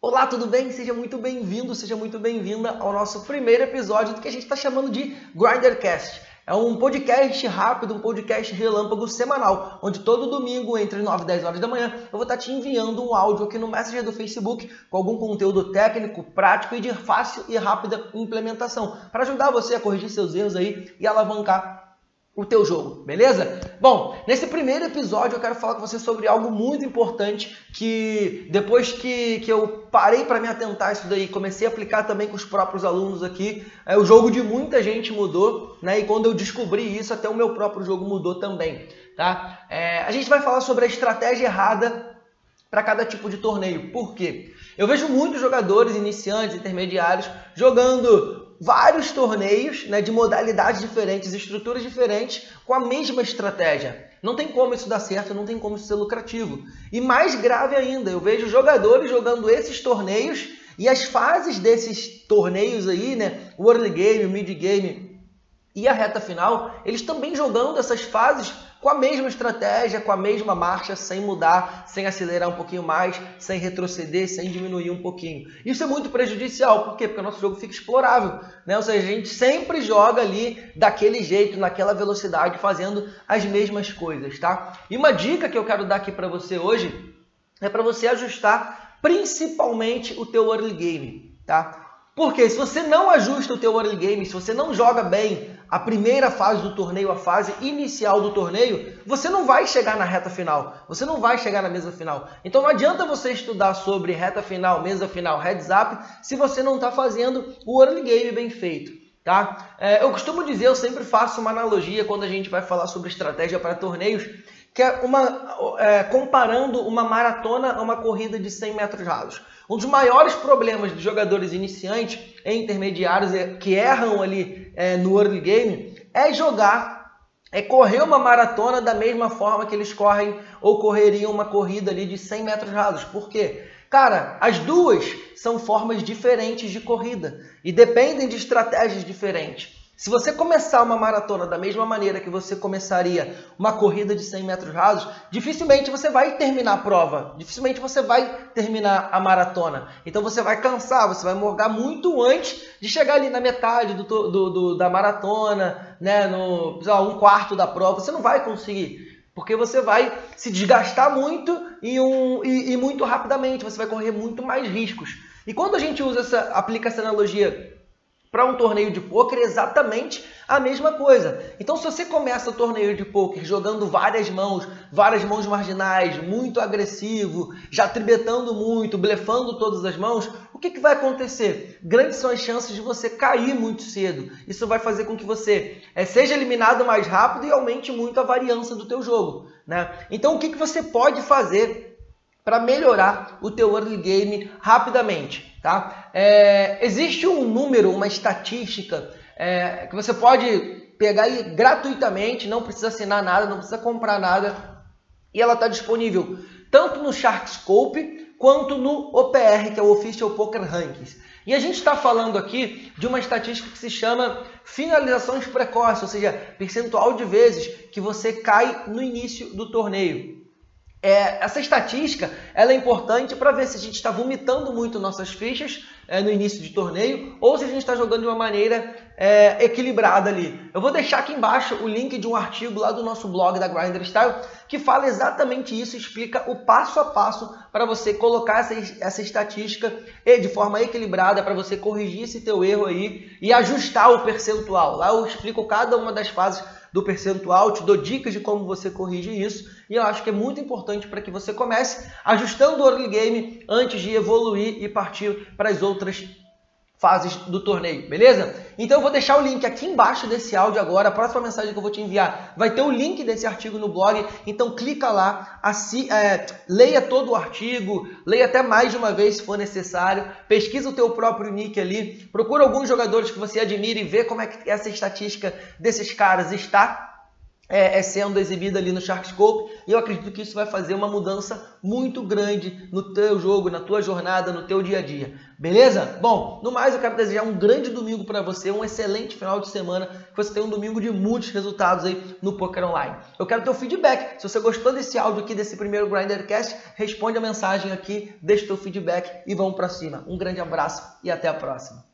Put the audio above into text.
Olá, tudo bem? Seja muito bem-vindo, seja muito bem-vinda ao nosso primeiro episódio do que a gente está chamando de Grindercast. É um podcast rápido, um podcast relâmpago semanal, onde todo domingo, entre 9 e 10 horas da manhã, eu vou estar te enviando um áudio aqui no Messenger do Facebook com algum conteúdo técnico, prático e de fácil e rápida implementação, para ajudar você a corrigir seus erros aí e alavancar o teu jogo, beleza? Bom, nesse primeiro episódio eu quero falar com você sobre algo muito importante que depois que, que eu parei para me atentar isso daí, comecei a aplicar também com os próprios alunos aqui, é, o jogo de muita gente mudou, né? E quando eu descobri isso, até o meu próprio jogo mudou também, tá? É, a gente vai falar sobre a estratégia errada para cada tipo de torneio. Por quê? Eu vejo muitos jogadores iniciantes, intermediários, jogando vários torneios né, de modalidades diferentes, estruturas diferentes, com a mesma estratégia. Não tem como isso dar certo, não tem como isso ser lucrativo. E mais grave ainda, eu vejo jogadores jogando esses torneios e as fases desses torneios aí, né, early game, mid game e a reta final, eles também jogando essas fases com a mesma estratégia, com a mesma marcha, sem mudar, sem acelerar um pouquinho mais, sem retroceder, sem diminuir um pouquinho. Isso é muito prejudicial, por quê? Porque o nosso jogo fica explorável, né? Ou seja, a gente sempre joga ali daquele jeito, naquela velocidade, fazendo as mesmas coisas, tá? E uma dica que eu quero dar aqui para você hoje é para você ajustar principalmente o teu early game, tá? Porque se você não ajusta o teu early game, se você não joga bem a primeira fase do torneio, a fase inicial do torneio, você não vai chegar na reta final, você não vai chegar na mesa final. Então não adianta você estudar sobre reta final, mesa final, heads up, se você não está fazendo o early game bem feito. Tá? É, eu costumo dizer, eu sempre faço uma analogia quando a gente vai falar sobre estratégia para torneios, que é, uma, é, comparando uma maratona a uma corrida de 100 metros rasos. Um dos maiores problemas dos jogadores iniciantes e intermediários é, que erram ali é, no early game é jogar, é correr uma maratona da mesma forma que eles correm ou correriam uma corrida ali de 100 metros rasos. Por quê? Cara, as duas são formas diferentes de corrida e dependem de estratégias diferentes. Se você começar uma maratona da mesma maneira que você começaria uma corrida de 100 metros rasos, dificilmente você vai terminar a prova, dificilmente você vai terminar a maratona. Então você vai cansar, você vai morgar muito antes de chegar ali na metade do, do, do da maratona, né, no lá, um quarto da prova. Você não vai conseguir, porque você vai se desgastar muito e, um, e, e muito rapidamente, você vai correr muito mais riscos. E quando a gente usa essa, aplica essa analogia para um torneio de pôquer exatamente a mesma coisa. Então, se você começa o torneio de pôquer jogando várias mãos, várias mãos marginais, muito agressivo, já tribetando muito, blefando todas as mãos, o que, que vai acontecer? Grandes são as chances de você cair muito cedo. Isso vai fazer com que você é, seja eliminado mais rápido e aumente muito a variância do teu jogo. Né? Então, o que, que você pode fazer para melhorar o teu early game rapidamente? Tá? É, existe um número, uma estatística é, que você pode pegar aí gratuitamente, não precisa assinar nada, não precisa comprar nada, e ela está disponível tanto no Sharkscope quanto no OPR, que é o Official Poker Rankings. E a gente está falando aqui de uma estatística que se chama finalizações precoces, ou seja, percentual de vezes que você cai no início do torneio. É, essa estatística ela é importante para ver se a gente está vomitando muito nossas fichas é, no início de torneio ou se a gente está jogando de uma maneira é, equilibrada ali. Eu vou deixar aqui embaixo o link de um artigo lá do nosso blog da Grinder Style que fala exatamente isso, explica o passo a passo para você colocar essa, essa estatística de forma equilibrada para você corrigir esse teu erro aí e ajustar o percentual. Lá eu explico cada uma das fases do percentual, te dou dicas de como você corrige isso e eu acho que é muito importante para que você comece ajustando o early game antes de evoluir e partir para as outras fases do torneio, beleza? Então eu vou deixar o link aqui embaixo desse áudio agora, a próxima mensagem que eu vou te enviar vai ter o link desse artigo no blog, então clica lá, assi, é, leia todo o artigo, leia até mais de uma vez se for necessário, pesquisa o teu próprio nick ali, procura alguns jogadores que você admira e vê como é que essa estatística desses caras está é, sendo exibida ali no Sharkscope e eu acredito que isso vai fazer uma mudança muito grande no teu jogo, na tua jornada, no teu dia a dia. Beleza? Bom, no mais eu quero desejar um grande domingo para você, um excelente final de semana, que você tenha um domingo de muitos resultados aí no Poker Online. Eu quero teu feedback. Se você gostou desse áudio aqui, desse primeiro Grindercast, responde a mensagem aqui, deixa teu feedback e vamos para cima. Um grande abraço e até a próxima.